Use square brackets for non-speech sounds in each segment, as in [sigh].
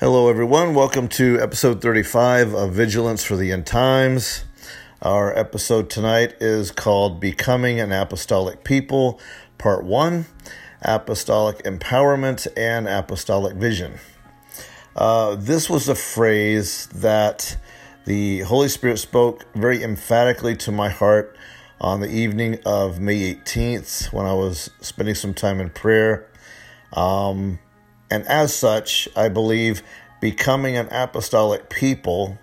Hello, everyone. Welcome to episode 35 of Vigilance for the End Times. Our episode tonight is called Becoming an Apostolic People, Part 1 Apostolic Empowerment and Apostolic Vision. Uh, this was a phrase that the Holy Spirit spoke very emphatically to my heart on the evening of May 18th when I was spending some time in prayer. Um, and as such, I believe becoming an apostolic people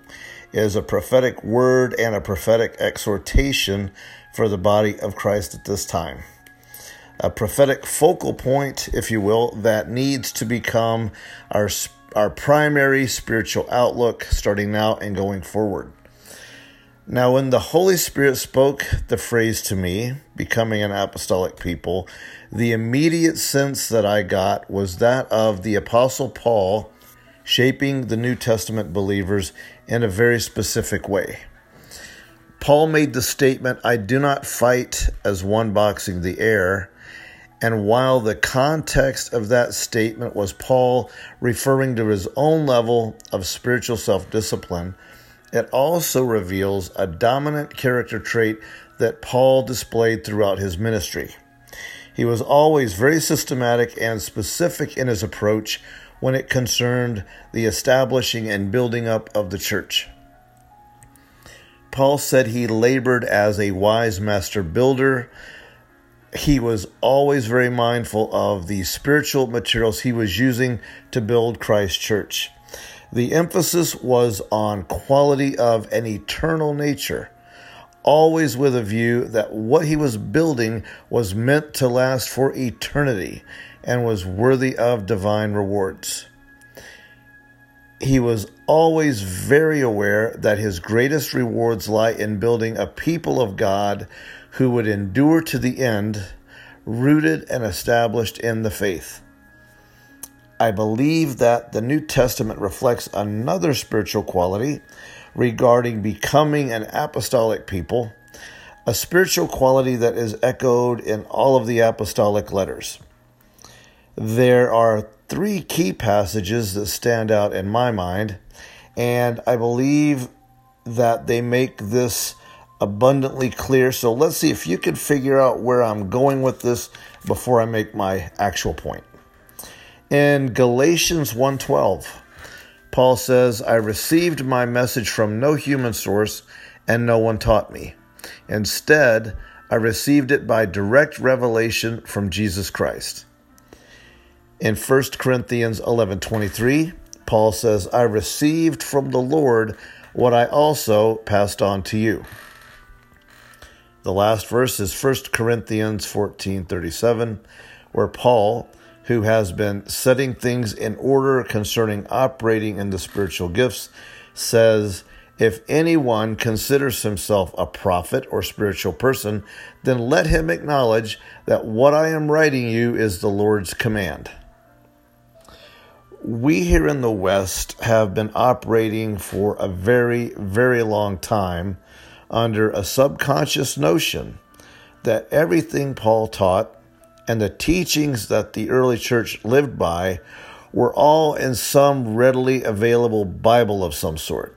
is a prophetic word and a prophetic exhortation for the body of Christ at this time. A prophetic focal point, if you will, that needs to become our, our primary spiritual outlook starting now and going forward. Now, when the Holy Spirit spoke the phrase to me, becoming an apostolic people, the immediate sense that I got was that of the Apostle Paul shaping the New Testament believers in a very specific way. Paul made the statement, I do not fight as one boxing the air. And while the context of that statement was Paul referring to his own level of spiritual self discipline, it also reveals a dominant character trait that Paul displayed throughout his ministry. He was always very systematic and specific in his approach when it concerned the establishing and building up of the church. Paul said he labored as a wise master builder. He was always very mindful of the spiritual materials he was using to build Christ's church. The emphasis was on quality of an eternal nature, always with a view that what he was building was meant to last for eternity and was worthy of divine rewards. He was always very aware that his greatest rewards lie in building a people of God who would endure to the end, rooted and established in the faith. I believe that the New Testament reflects another spiritual quality regarding becoming an apostolic people, a spiritual quality that is echoed in all of the apostolic letters. There are three key passages that stand out in my mind, and I believe that they make this abundantly clear. So let's see if you can figure out where I'm going with this before I make my actual point. In Galatians 1:12, Paul says, "I received my message from no human source and no one taught me. Instead, I received it by direct revelation from Jesus Christ." In 1 Corinthians 11:23, Paul says, "I received from the Lord what I also passed on to you." The last verse is 1 Corinthians 14:37, where Paul who has been setting things in order concerning operating in the spiritual gifts, says, If anyone considers himself a prophet or spiritual person, then let him acknowledge that what I am writing you is the Lord's command. We here in the West have been operating for a very, very long time under a subconscious notion that everything Paul taught and the teachings that the early church lived by were all in some readily available Bible of some sort.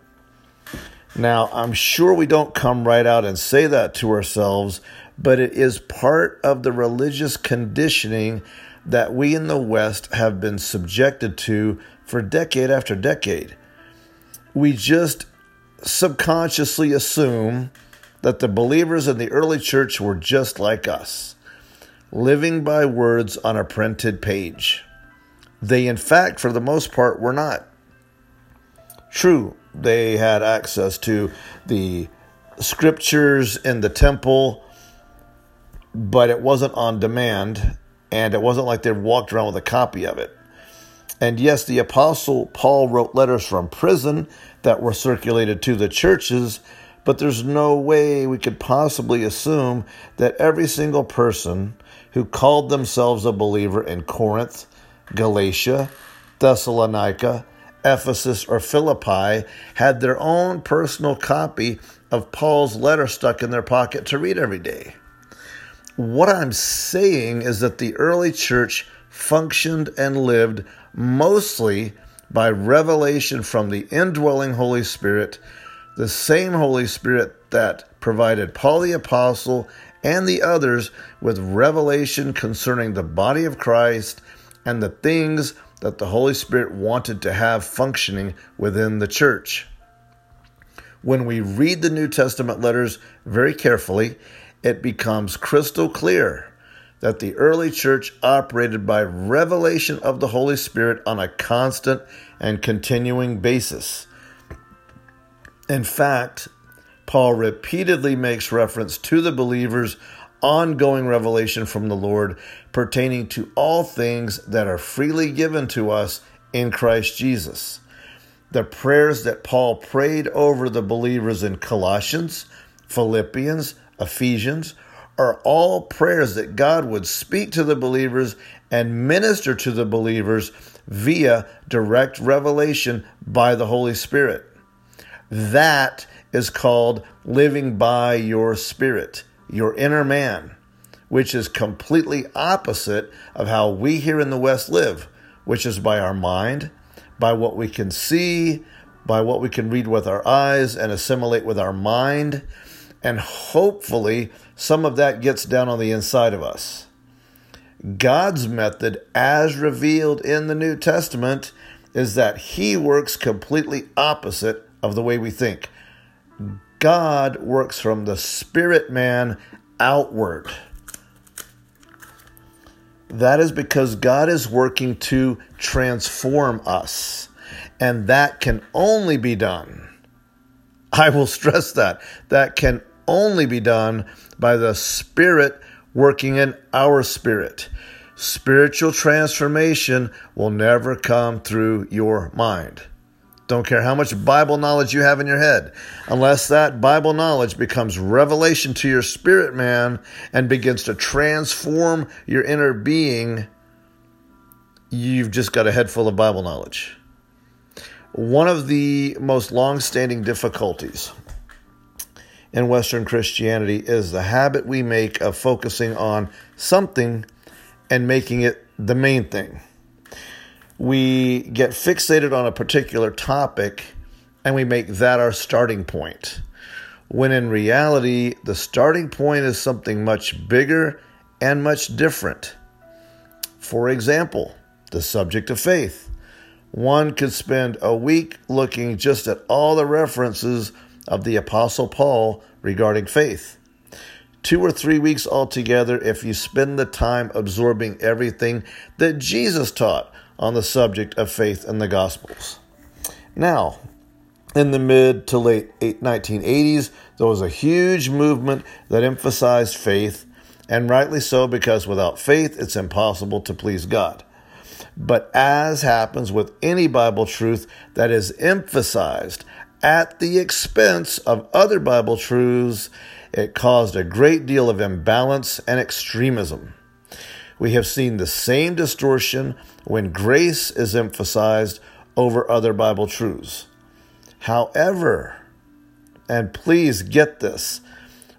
Now, I'm sure we don't come right out and say that to ourselves, but it is part of the religious conditioning that we in the West have been subjected to for decade after decade. We just subconsciously assume that the believers in the early church were just like us living by words on a printed page. They, in fact, for the most part, were not. True, they had access to the scriptures in the temple, but it wasn't on demand, and it wasn't like they walked around with a copy of it. And yes, the Apostle Paul wrote letters from prison that were circulated to the churches, but there's no way we could possibly assume that every single person who called themselves a believer in Corinth, Galatia, Thessalonica, Ephesus, or Philippi had their own personal copy of Paul's letter stuck in their pocket to read every day. What I'm saying is that the early church functioned and lived mostly by revelation from the indwelling Holy Spirit, the same Holy Spirit that provided Paul the Apostle and the others with revelation concerning the body of Christ and the things that the Holy Spirit wanted to have functioning within the church. When we read the New Testament letters very carefully, it becomes crystal clear that the early church operated by revelation of the Holy Spirit on a constant and continuing basis. In fact, Paul repeatedly makes reference to the believers' ongoing revelation from the Lord pertaining to all things that are freely given to us in Christ Jesus. The prayers that Paul prayed over the believers in Colossians, Philippians, Ephesians, are all prayers that God would speak to the believers and minister to the believers via direct revelation by the Holy Spirit. That is called living by your spirit, your inner man, which is completely opposite of how we here in the West live, which is by our mind, by what we can see, by what we can read with our eyes and assimilate with our mind and hopefully some of that gets down on the inside of us. God's method, as revealed in the New Testament, is that He works completely opposite of the way we think. God works from the spirit man outward. That is because God is working to transform us, and that can only be done. I will stress that. That can only be done by the Spirit working in our spirit. Spiritual transformation will never come through your mind. Don't care how much Bible knowledge you have in your head. Unless that Bible knowledge becomes revelation to your spirit man and begins to transform your inner being, you've just got a head full of Bible knowledge. One of the most long standing difficulties in Western Christianity is the habit we make of focusing on something and making it the main thing. We get fixated on a particular topic and we make that our starting point. When in reality, the starting point is something much bigger and much different. For example, the subject of faith. One could spend a week looking just at all the references of the Apostle Paul regarding faith. Two or three weeks altogether if you spend the time absorbing everything that Jesus taught on the subject of faith in the Gospels. Now, in the mid to late 1980s, there was a huge movement that emphasized faith, and rightly so because without faith, it's impossible to please God. But as happens with any Bible truth that is emphasized at the expense of other Bible truths, it caused a great deal of imbalance and extremism. We have seen the same distortion when grace is emphasized over other Bible truths. However, and please get this,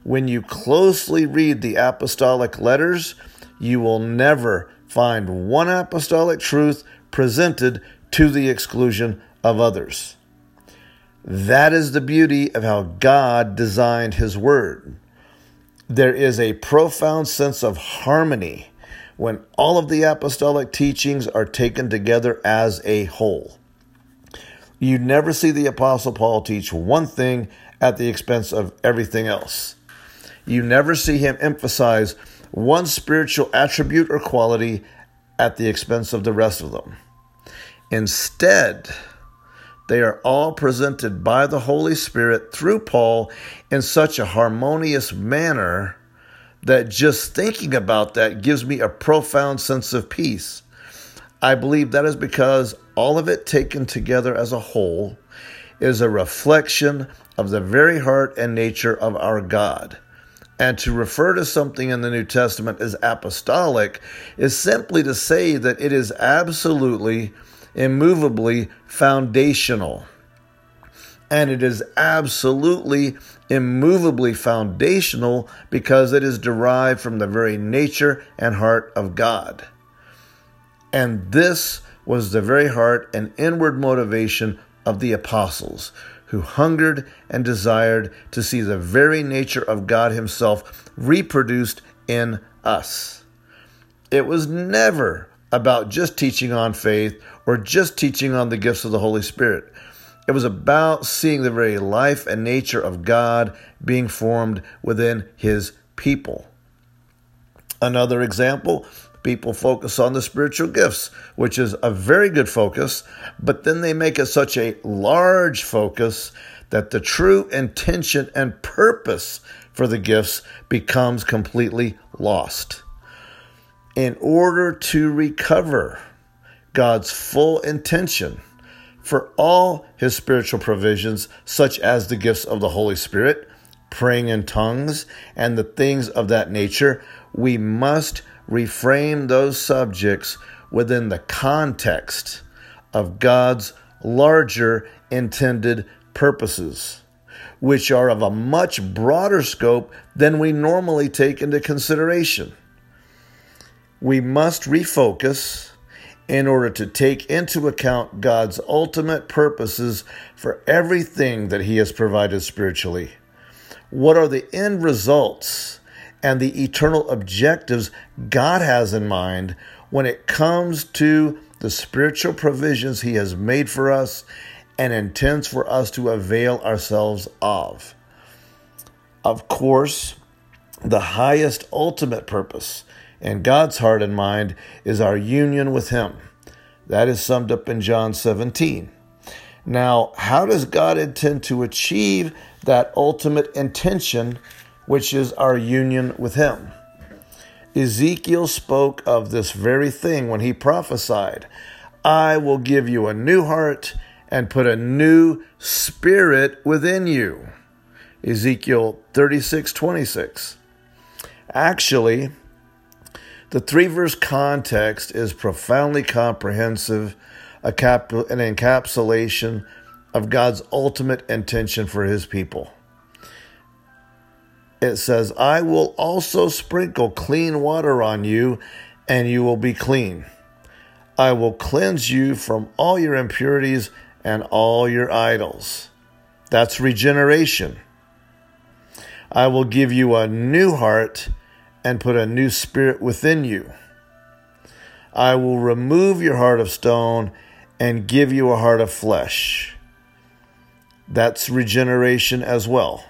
when you closely read the apostolic letters, you will never find one apostolic truth presented to the exclusion of others. That is the beauty of how God designed His Word. There is a profound sense of harmony when all of the apostolic teachings are taken together as a whole. You never see the Apostle Paul teach one thing at the expense of everything else. You never see him emphasize one spiritual attribute or quality at the expense of the rest of them. Instead, they are all presented by the Holy Spirit through Paul in such a harmonious manner that just thinking about that gives me a profound sense of peace. I believe that is because all of it taken together as a whole is a reflection of the very heart and nature of our God. And to refer to something in the New Testament as apostolic is simply to say that it is absolutely immovably foundational. And it is absolutely immovably foundational because it is derived from the very nature and heart of God. And this was the very heart and inward motivation of the apostles, who hungered and desired to see the very nature of God Himself reproduced in us. It was never about just teaching on faith or just teaching on the gifts of the Holy Spirit. It was about seeing the very life and nature of God being formed within His people. Another example people focus on the spiritual gifts, which is a very good focus, but then they make it such a large focus that the true intention and purpose for the gifts becomes completely lost. In order to recover God's full intention for all his spiritual provisions, such as the gifts of the Holy Spirit, praying in tongues, and the things of that nature, we must reframe those subjects within the context of God's larger intended purposes, which are of a much broader scope than we normally take into consideration. We must refocus in order to take into account God's ultimate purposes for everything that He has provided spiritually. What are the end results and the eternal objectives God has in mind when it comes to the spiritual provisions He has made for us and intends for us to avail ourselves of. Of course, the highest ultimate purpose in God's heart and mind is our union with Him. That is summed up in John 17. Now, how does God intend to achieve that ultimate intention, which is our union with Him? Ezekiel spoke of this very thing when he prophesied I will give you a new heart and put a new spirit within you. Ezekiel 36 26. Actually, the three verse context is profoundly comprehensive, a cap- an encapsulation of God's ultimate intention for his people. It says, I will also sprinkle clean water on you, and you will be clean. I will cleanse you from all your impurities and all your idols. That's regeneration. I will give you a new heart and put a new spirit within you. I will remove your heart of stone and give you a heart of flesh. That's regeneration as well.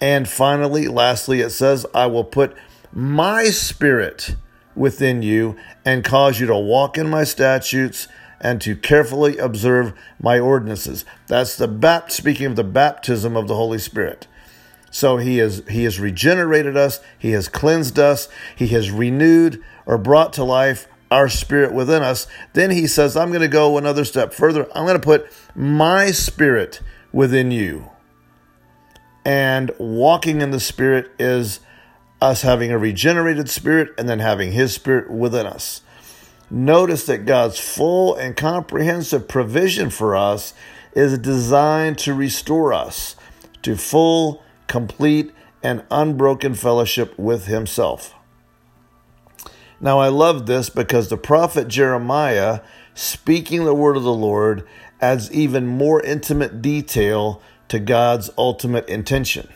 And finally, lastly, it says, I will put my spirit within you and cause you to walk in my statutes and to carefully observe my ordinances. That's the bapt speaking of the baptism of the Holy Spirit. So he has he has regenerated us, he has cleansed us, he has renewed or brought to life our spirit within us. Then he says, I'm going to go another step further. I'm going to put my spirit within you. And walking in the spirit is us having a regenerated spirit and then having his spirit within us. Notice that God's full and comprehensive provision for us is designed to restore us to full complete, and unbroken fellowship with Himself. Now, I love this because the prophet Jeremiah, speaking the word of the Lord, adds even more intimate detail to God's ultimate intention.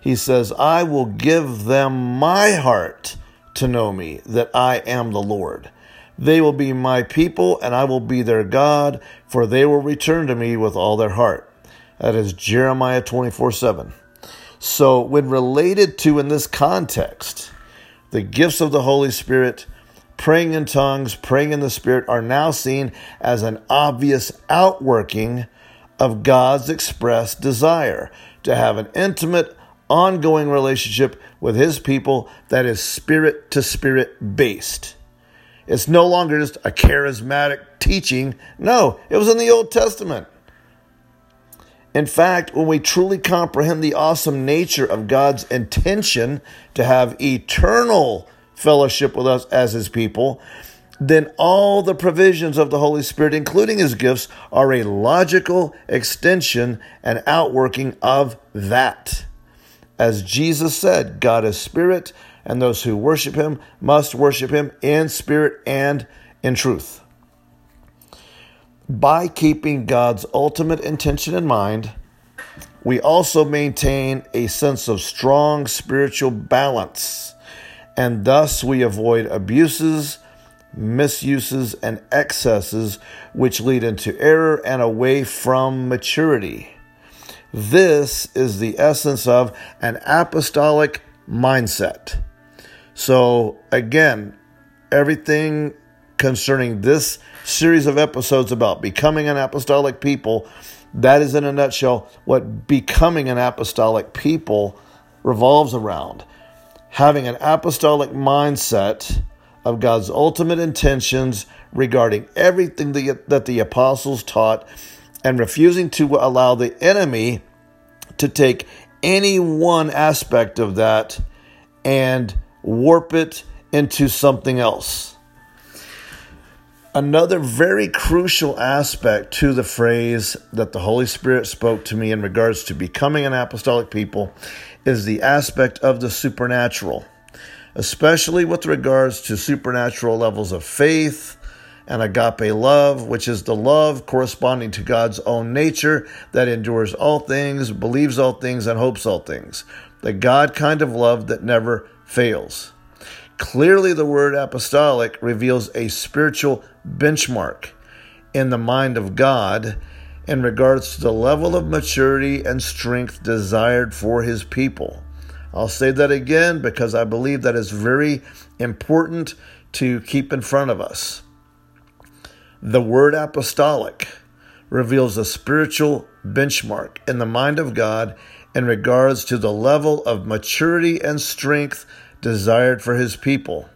He says, I will give them my heart to know me, that I am the Lord. They will be my people, and I will be their God, for they will return to me with all their heart. That is Jeremiah 24 7. So, when related to in this context, the gifts of the Holy Spirit, praying in tongues, praying in the Spirit are now seen as an obvious outworking of God's expressed desire to have an intimate, ongoing relationship with His people that is spirit to spirit based. It's no longer just a charismatic teaching. No, it was in the Old Testament. In fact, when we truly comprehend the awesome nature of God's intention to have eternal fellowship with us as His people, then all the provisions of the Holy Spirit, including His gifts, are a logical extension and outworking of that. As Jesus said, God is spirit, and those who worship Him must worship Him in spirit and in truth. By keeping God's ultimate intention in mind, we also maintain a sense of strong spiritual balance, and thus we avoid abuses, misuses, and excesses which lead into error and away from maturity. This is the essence of an apostolic mindset. So, again, everything concerning this series of episodes about becoming an apostolic people that is, in a nutshell, what becoming an apostolic people revolves around. Having an apostolic mindset of God's ultimate intentions regarding everything that the apostles taught and refusing to allow the enemy to take any one aspect of that and warp it into something else. Another very crucial aspect to the phrase that the Holy Spirit spoke to me in regards to becoming an apostolic people is the aspect of the supernatural, especially with regards to supernatural levels of faith and agape love, which is the love corresponding to God's own nature that endures all things, believes all things, and hopes all things. The God kind of love that never fails. Clearly, the word apostolic reveals a spiritual benchmark in the mind of God in regards to the level of maturity and strength desired for his people. I'll say that again because I believe that is very important to keep in front of us. The word apostolic reveals a spiritual benchmark in the mind of God in regards to the level of maturity and strength desired for his people.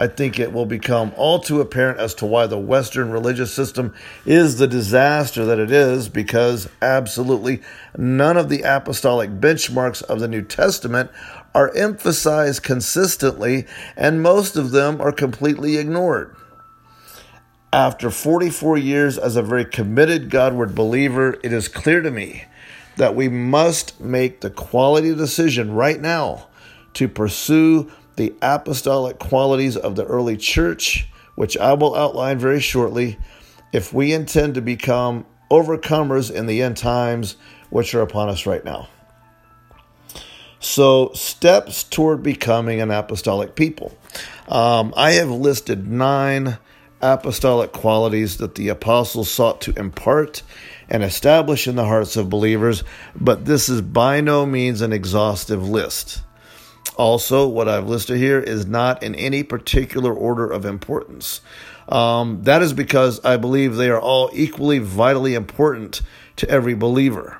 I think it will become all too apparent as to why the Western religious system is the disaster that it is, because absolutely none of the apostolic benchmarks of the New Testament are emphasized consistently, and most of them are completely ignored. After 44 years as a very committed Godward believer, it is clear to me that we must make the quality decision right now to pursue the apostolic qualities of the early church, which I will outline very shortly, if we intend to become overcomers in the end times, which are upon us right now. So, steps toward becoming an apostolic people. Um, I have listed nine apostolic qualities that the apostles sought to impart and establish in the hearts of believers, but this is by no means an exhaustive list. Also, what I've listed here is not in any particular order of importance. Um, that is because I believe they are all equally vitally important to every believer.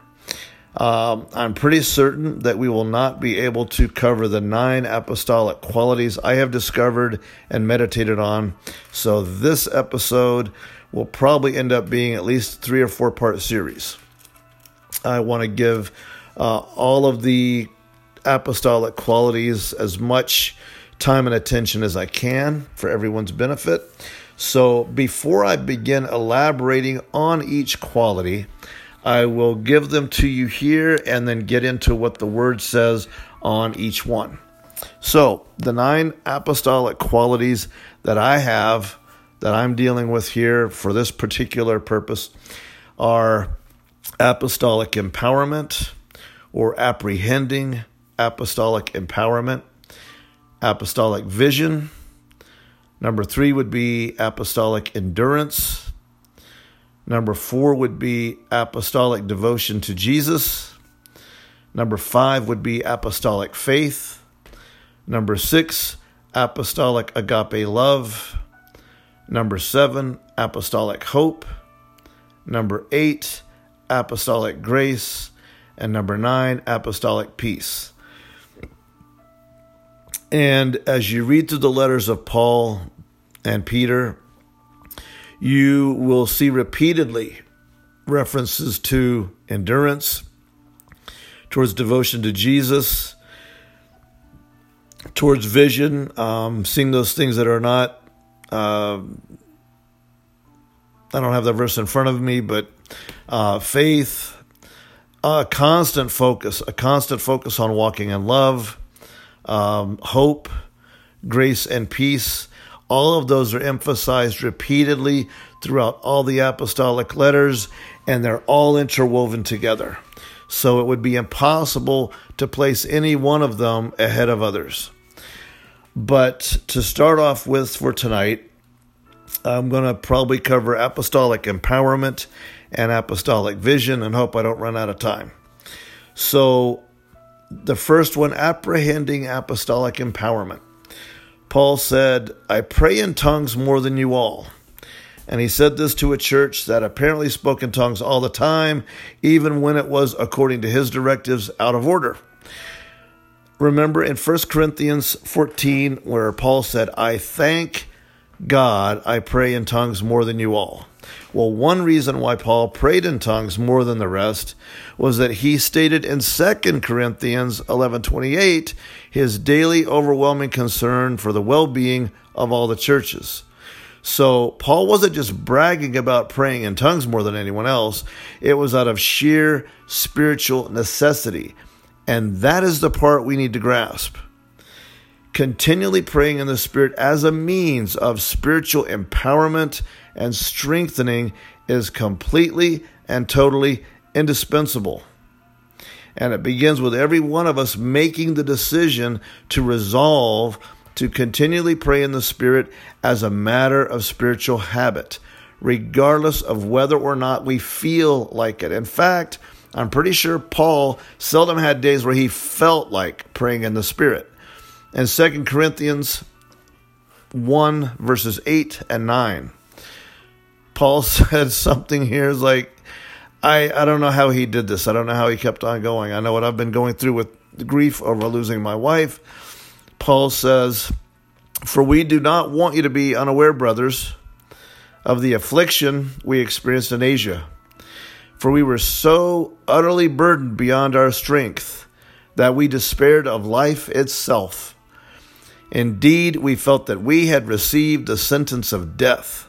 Um, I'm pretty certain that we will not be able to cover the nine apostolic qualities I have discovered and meditated on. So, this episode will probably end up being at least three or four part series. I want to give uh, all of the apostolic qualities as much time and attention as I can for everyone's benefit. So before I begin elaborating on each quality, I will give them to you here and then get into what the word says on each one. So, the nine apostolic qualities that I have that I'm dealing with here for this particular purpose are apostolic empowerment or apprehending, apostolic empowerment, apostolic vision. Number three would be apostolic endurance. Number four would be apostolic devotion to Jesus. Number five would be apostolic faith. Number six, apostolic agape love. Number seven, apostolic hope. Number eight, apostolic grace. And number nine, apostolic peace. And as you read through the letters of Paul and Peter, you will see repeatedly references to endurance, towards devotion to Jesus, towards vision, um, seeing those things that are not. Uh, I don't have the verse in front of me, but uh, faith, a constant focus, a constant focus on walking in love, um, hope, grace, and peace. All of those are emphasized repeatedly throughout all the apostolic letters, and they're all interwoven together. So it would be impossible to place any one of them ahead of others. But to start off with for tonight, I'm going to probably cover apostolic empowerment and apostolic vision and hope I don't run out of time. So, the first one, apprehending apostolic empowerment. Paul said, I pray in tongues more than you all. And he said this to a church that apparently spoke in tongues all the time, even when it was, according to his directives, out of order. Remember in 1 Corinthians 14, where Paul said, I thank God I pray in tongues more than you all. Well, one reason why Paul prayed in tongues more than the rest was that he stated in 2 Corinthians 11:28 his daily overwhelming concern for the well-being of all the churches. So, Paul wasn't just bragging about praying in tongues more than anyone else, it was out of sheer spiritual necessity. And that is the part we need to grasp continually praying in the Spirit as a means of spiritual empowerment and strengthening is completely and totally indispensable. And it begins with every one of us making the decision to resolve to continually pray in the Spirit as a matter of spiritual habit, regardless of whether or not we feel like it. In fact, I'm pretty sure Paul seldom had days where he felt like praying in the Spirit and 2 Corinthians 1, verses 8 and 9. Paul [laughs] said something here is like, I, I don't know how he did this. I don't know how he kept on going. I know what I've been going through with the grief over losing my wife. Paul says, For we do not want you to be unaware, brothers, of the affliction we experienced in Asia. For we were so utterly burdened beyond our strength that we despaired of life itself. Indeed, we felt that we had received the sentence of death,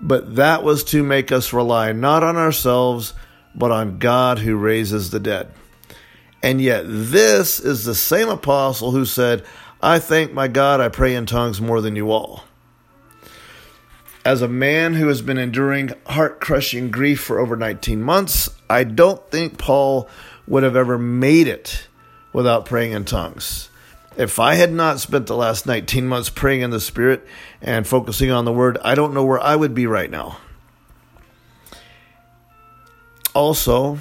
but that was to make us rely not on ourselves, but on God who raises the dead. And yet, this is the same apostle who said, I thank my God, I pray in tongues more than you all. As a man who has been enduring heart crushing grief for over 19 months, I don't think Paul would have ever made it without praying in tongues. If I had not spent the last 19 months praying in the Spirit and focusing on the Word, I don't know where I would be right now. Also,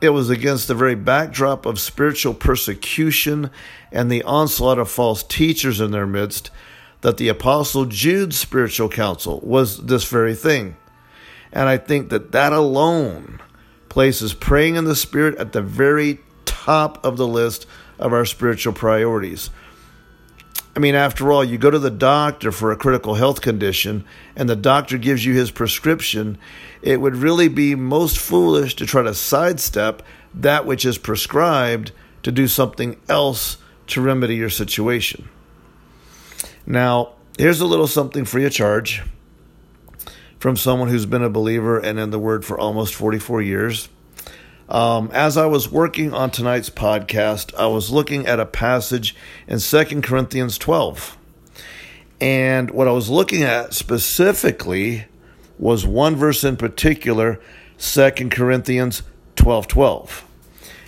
it was against the very backdrop of spiritual persecution and the onslaught of false teachers in their midst that the Apostle Jude's spiritual counsel was this very thing. And I think that that alone places praying in the Spirit at the very top of the list of our spiritual priorities. I mean, after all, you go to the doctor for a critical health condition and the doctor gives you his prescription, it would really be most foolish to try to sidestep that which is prescribed to do something else to remedy your situation. Now, here's a little something free of charge from someone who's been a believer and in the Word for almost 44 years. Um, as I was working on tonight's podcast, I was looking at a passage in Second Corinthians 12. And what I was looking at specifically was one verse in particular, Second Corinthians 12 12.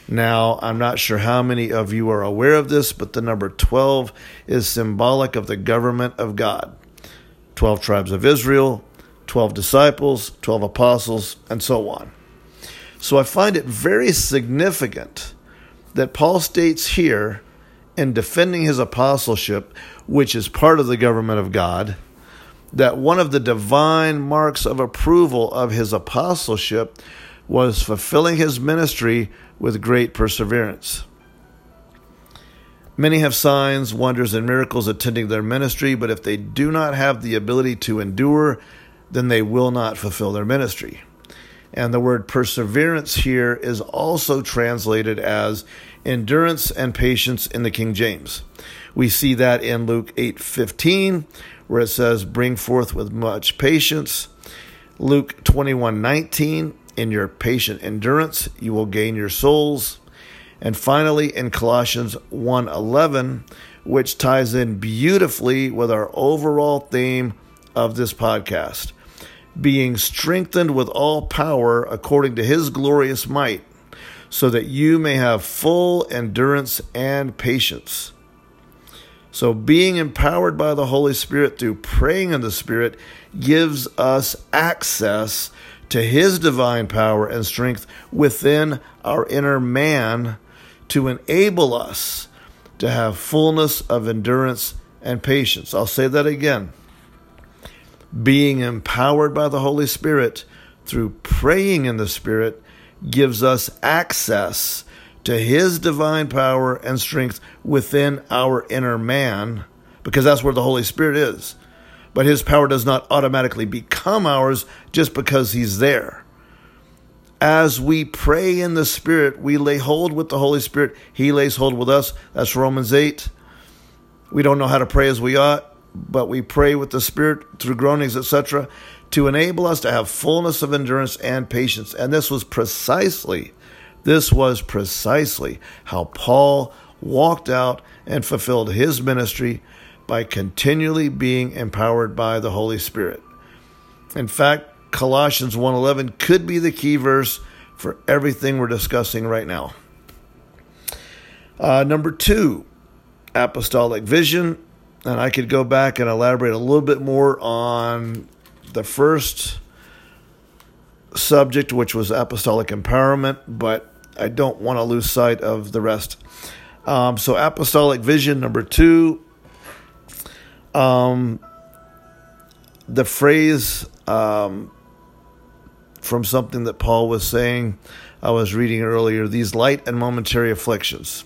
Now, I'm not sure how many of you are aware of this, but the number 12 is symbolic of the government of God 12 tribes of Israel, 12 disciples, 12 apostles, and so on. So I find it very significant that Paul states here in defending his apostleship, which is part of the government of God, that one of the divine marks of approval of his apostleship was fulfilling his ministry with great perseverance. Many have signs, wonders, and miracles attending their ministry, but if they do not have the ability to endure, then they will not fulfill their ministry. And the word perseverance here is also translated as endurance and patience in the King James. We see that in Luke 8:15 where it says bring forth with much patience. Luke 21:19 in your patient endurance you will gain your souls. And finally in Colossians 1:11 which ties in beautifully with our overall theme of this podcast being strengthened with all power according to his glorious might, so that you may have full endurance and patience. So, being empowered by the Holy Spirit through praying in the Spirit gives us access to His divine power and strength within our inner man to enable us to have fullness of endurance and patience. I'll say that again. Being empowered by the Holy Spirit through praying in the Spirit gives us access to His divine power and strength within our inner man, because that's where the Holy Spirit is. But His power does not automatically become ours just because He's there. As we pray in the Spirit, we lay hold with the Holy Spirit. He lays hold with us. That's Romans 8. We don't know how to pray as we ought, but we pray with the Spirit through groanings, etc., to enable us to have fullness of endurance and patience. And this was precisely, this was precisely how Paul walked out and fulfilled his ministry by continually being empowered by the Holy Spirit. In fact, Colossians 1:11 could be the key verse for everything we're discussing right now. Uh, number two, apostolic vision, and I could go back and elaborate a little bit more on the first subject, which was apostolic empowerment, but I don't want to lose sight of the rest. Um, so, apostolic vision number two. Um, the phrase um, from something that Paul was saying. I was reading earlier these light and momentary afflictions.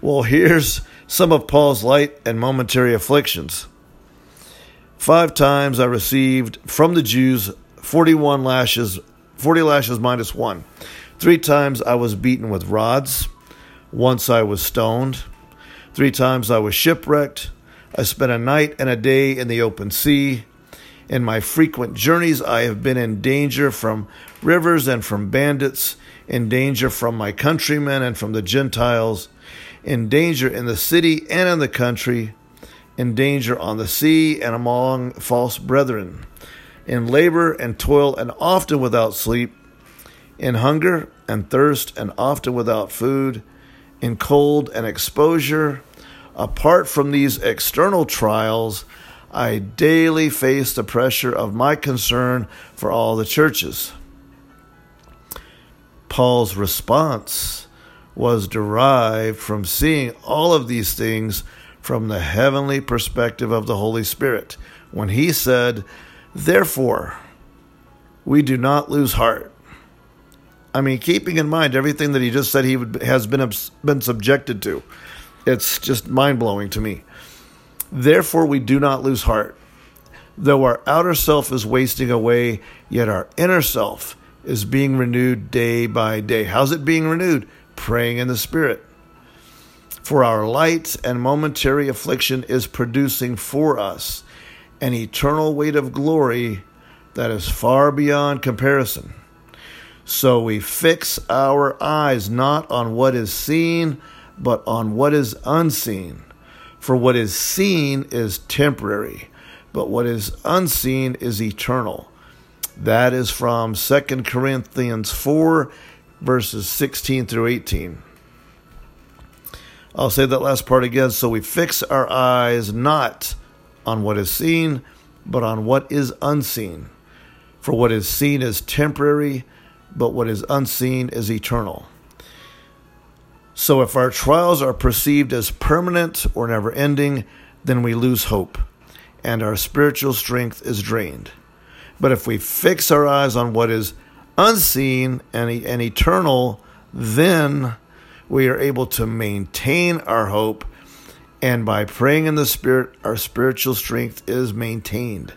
Well, here's some of Paul's light and momentary afflictions. Five times I received from the Jews 41 lashes, 40 lashes minus one. Three times I was beaten with rods. Once I was stoned. Three times I was shipwrecked. I spent a night and a day in the open sea. In my frequent journeys, I have been in danger from rivers and from bandits, in danger from my countrymen and from the Gentiles, in danger in the city and in the country, in danger on the sea and among false brethren, in labor and toil and often without sleep, in hunger and thirst and often without food, in cold and exposure. Apart from these external trials, I daily face the pressure of my concern for all the churches. Paul's response was derived from seeing all of these things from the heavenly perspective of the Holy Spirit when he said, Therefore, we do not lose heart. I mean, keeping in mind everything that he just said he would, has been, been subjected to, it's just mind blowing to me. Therefore, we do not lose heart. Though our outer self is wasting away, yet our inner self is being renewed day by day. How's it being renewed? Praying in the Spirit. For our light and momentary affliction is producing for us an eternal weight of glory that is far beyond comparison. So we fix our eyes not on what is seen, but on what is unseen. For what is seen is temporary, but what is unseen is eternal. That is from 2 Corinthians 4, verses 16 through 18. I'll say that last part again. So we fix our eyes not on what is seen, but on what is unseen. For what is seen is temporary, but what is unseen is eternal. So if our trials are perceived as permanent or never ending, then we lose hope and our spiritual strength is drained. But if we fix our eyes on what is unseen and, and eternal, then we are able to maintain our hope. And by praying in the Spirit, our spiritual strength is maintained.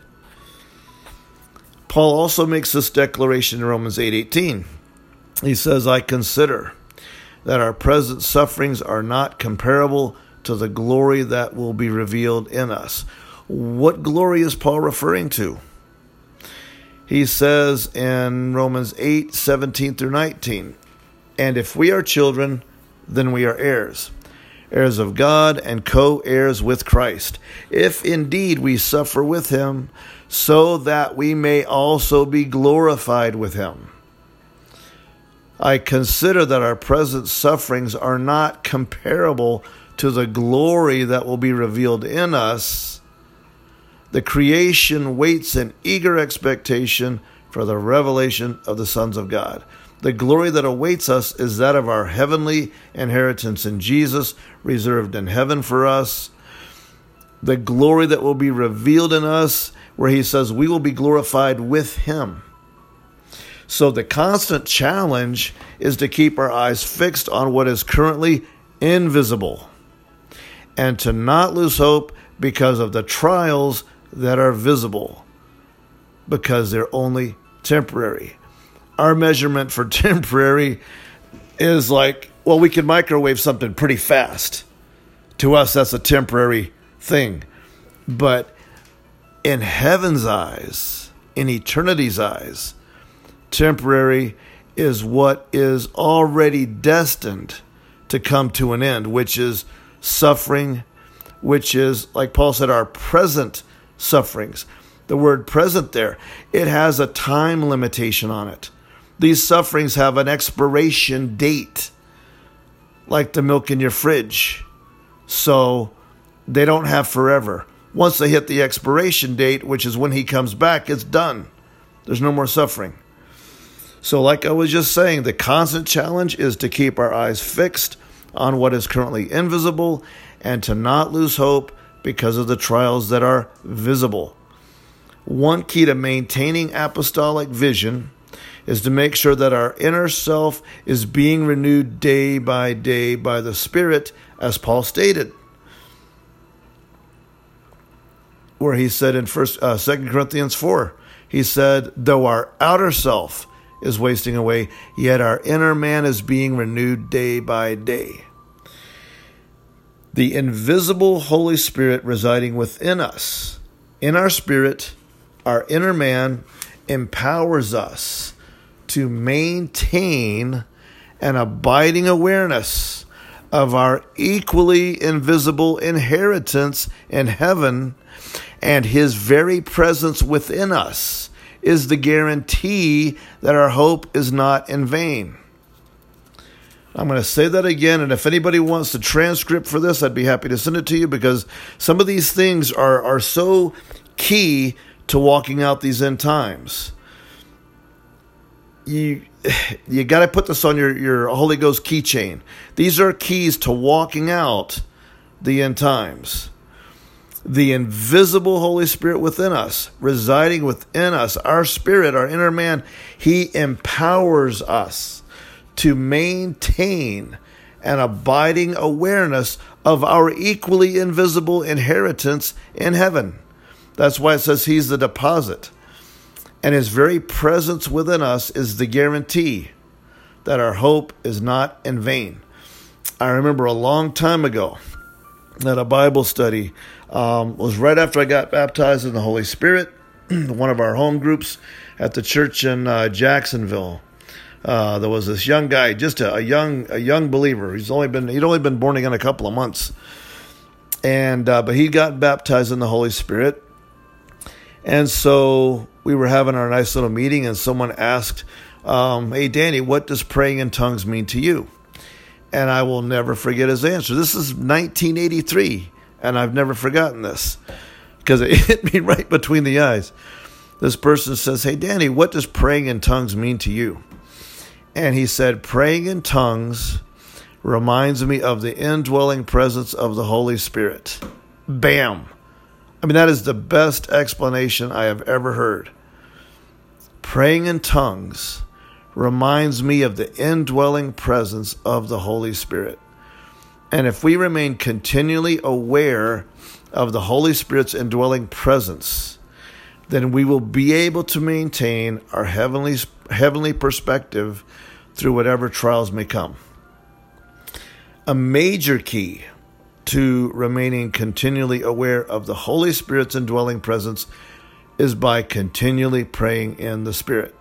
Paul also makes this declaration in Romans 8:18. 8, he says, "I consider that our present sufferings are not comparable to the glory that will be revealed in us. What glory is Paul referring to? He says in Romans 8 17 through 19, And if we are children, then we are heirs, heirs of God, and co heirs with Christ, if indeed we suffer with him, so that we may also be glorified with him. I consider that our present sufferings are not comparable to the glory that will be revealed in us. The creation waits in eager expectation for the revelation of the sons of God. The glory that awaits us is that of our heavenly inheritance in Jesus, reserved in heaven for us. The glory that will be revealed in us, where he says we will be glorified with him. So the constant challenge is to keep our eyes fixed on what is currently invisible and to not lose hope because of the trials that are visible, because they're only temporary our measurement for [laughs] temporary is like, well, we can microwave something pretty fast. To us, that's a temporary thing. But in heaven's eyes, in eternity's eyes, temporary is what is already destined to come to an end, which is suffering, which is, like Paul said, our present sufferings. The word present there, it has a time limitation on it. These sufferings have an expiration date, like the milk in your fridge. So they don't have forever. Once they hit the expiration date, which is when he comes back, it's done. There's no more suffering. So, like I was just saying, the constant challenge is to keep our eyes fixed on what is currently invisible and to not lose hope because of the trials that are visible. One key to maintaining apostolic vision is to make sure that our inner self is being renewed day by day by the Spirit, as Paul stated. Where he said in first uh, 2 Corinthians 4, he said, Though our outer self is wasting away, yet our inner man is being renewed day by day. The invisible Holy Spirit residing within us, in our spirit, our inner man, empowers us to maintain an abiding awareness of our equally invisible inheritance in heaven and his very presence within us is the guarantee that our hope is not in vain. I'm going to say that again, and if anybody wants the transcript for this, I'd be happy to send it to you because some of these things are, are so key to walking out these end times you [sighs] you got to put this on your your Holy Ghost keychain. These are keys to walking out the end times. The invisible Holy Spirit within us, residing within us, our spirit, our inner man, he empowers us to maintain an abiding awareness of our equally invisible inheritance in heaven. That's why it says he's the deposit and his very presence within us is the guarantee that our hope is not in vain. I remember a long time ago that a Bible study um, was right after I got baptized in the Holy Spirit. [clears throat] One of our home groups at the church in uh, Jacksonville. Uh, there was this young guy, just a, a, young a young believer. He's only been he'd only been born again a couple of months, and uh, but he got baptized in the Holy Spirit, and so we were having our nice little meeting, and someone asked, um, Hey, Danny, what does praying in tongues mean to you? And I will never forget his answer. This is 1983, and I've never forgotten this because it [laughs] hit me right between the eyes. This person says, Hey, Danny, what does praying in tongues mean to you? And he said, Praying in tongues reminds me of the indwelling presence of the Holy Spirit. Bam! I mean, that is the best explanation I have ever heard. Praying in tongues reminds me of the indwelling presence of the Holy Spirit. And if we remain continually aware of the Holy Spirit's indwelling presence, then we will be able to maintain our heavenly, heavenly perspective through whatever trials may come. A major key to remaining continually aware of the Holy Spirit's indwelling presence is by continually praying in the Spirit.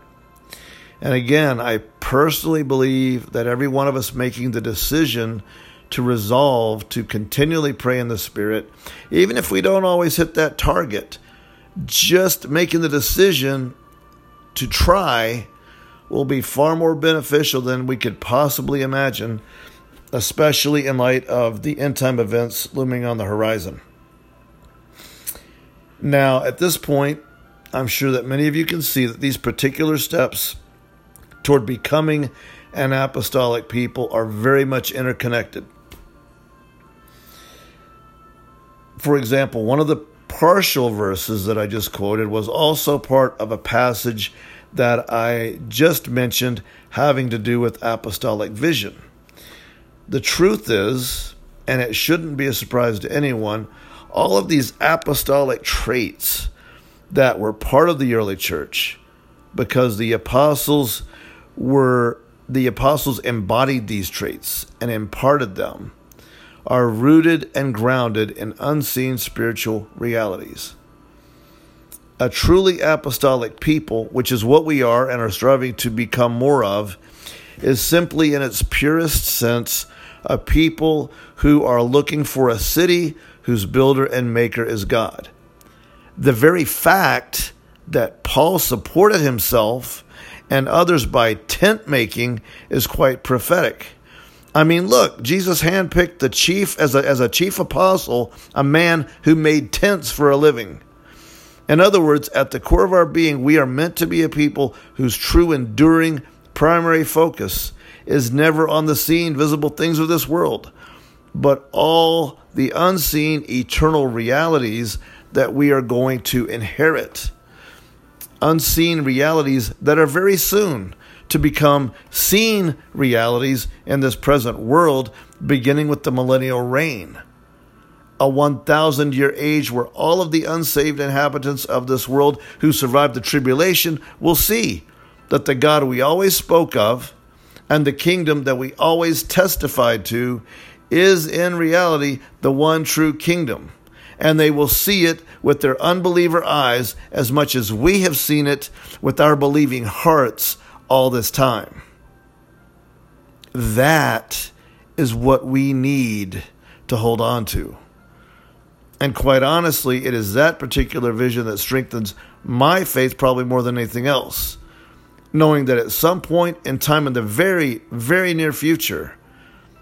And again, I personally believe that every one of us making the decision to resolve to continually pray in the Spirit, even if we don't always hit that target. Just making the decision to try will be far more beneficial than we could possibly imagine, especially in light of the end time events looming on the horizon. Now, at this point, I'm sure that many of you can see that these particular steps toward becoming an apostolic people are very much interconnected. For example, one of the partial verses that I just quoted was also part of a passage that I just mentioned having to do with apostolic vision. The truth is, and it shouldn't be a surprise to anyone, all of these apostolic traits that were part of the early church because the apostles were the apostles embodied these traits and imparted them are rooted and grounded in unseen spiritual realities. A truly apostolic people, which is what we are and are striving to become more of, is simply in its purest sense a people who are looking for a city whose builder and maker is God. The very fact that Paul supported himself and others by tent making is quite prophetic. I mean, look, Jesus handpicked the chief as a, as a chief apostle, a man who made tents for a living. In other words, at the core of our being, we are meant to be a people whose true, enduring, primary focus is never on the seen, visible things of this world, but all the unseen, eternal realities that we are going to inherit. Unseen realities that are very soon to become seen realities in this present world, beginning with the millennial reign. A 1,000 year age where all of the unsaved inhabitants of this world who survived the tribulation will see that the God we always spoke of and the kingdom that we always testified to is in reality the one true kingdom. And they will see it with their unbeliever eyes as much as we have seen it with our believing hearts all this time. That is what we need to hold on to. And quite honestly, it is that particular vision that strengthens my faith probably more than anything else. Knowing that at some point in time in the very, very near future,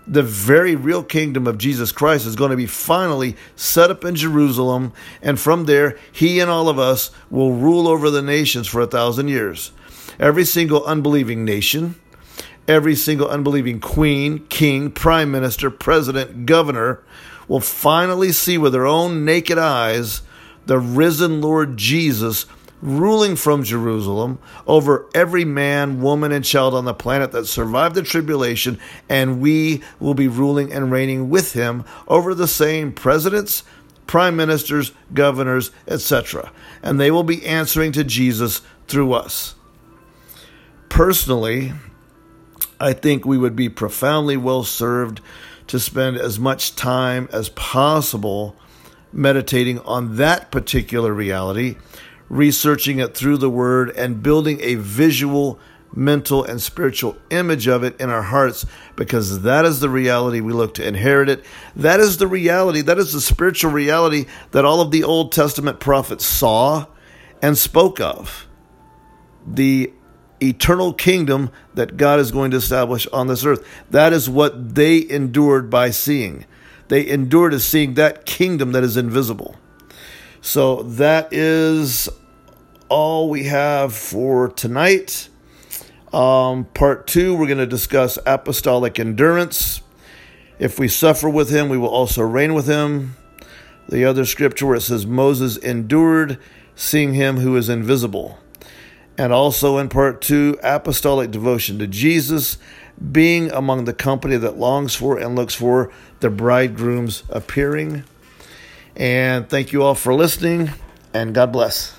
the very real kingdom of Jesus Christ is going to be finally set up in Jerusalem, and from there, he and all of us will rule over the nations for a thousand years. Every single unbelieving nation, every single unbelieving queen, king, prime minister, president, governor will finally see with their own naked eyes the risen Lord Jesus ruling from Jerusalem over every man, woman, and child on the planet that survived the tribulation, and we will be ruling and reigning with him over the same presidents, prime ministers, governors, etc. And they will be answering to Jesus through us. Personally, I think we would be profoundly well served to spend as much time as possible meditating on that particular reality researching it through the Word, and building a visual, mental, and spiritual image of it in our hearts because that is the reality we look to inherit it. That is the reality, that is the spiritual reality that all of the Old Testament prophets saw and spoke of. The eternal kingdom that God is going to establish on this earth. That is what they endured by seeing. They endured as seeing that kingdom that is invisible. So that is all we have for tonight. Um, part two, we're going to discuss apostolic endurance. If we suffer with him, we will also reign with him. The other scripture where it says Moses endured seeing him who is invisible. And also in part two, apostolic devotion to Jesus, being among the company that longs for and looks for the bridegroom's appearing. And thank you all for listening, and God bless.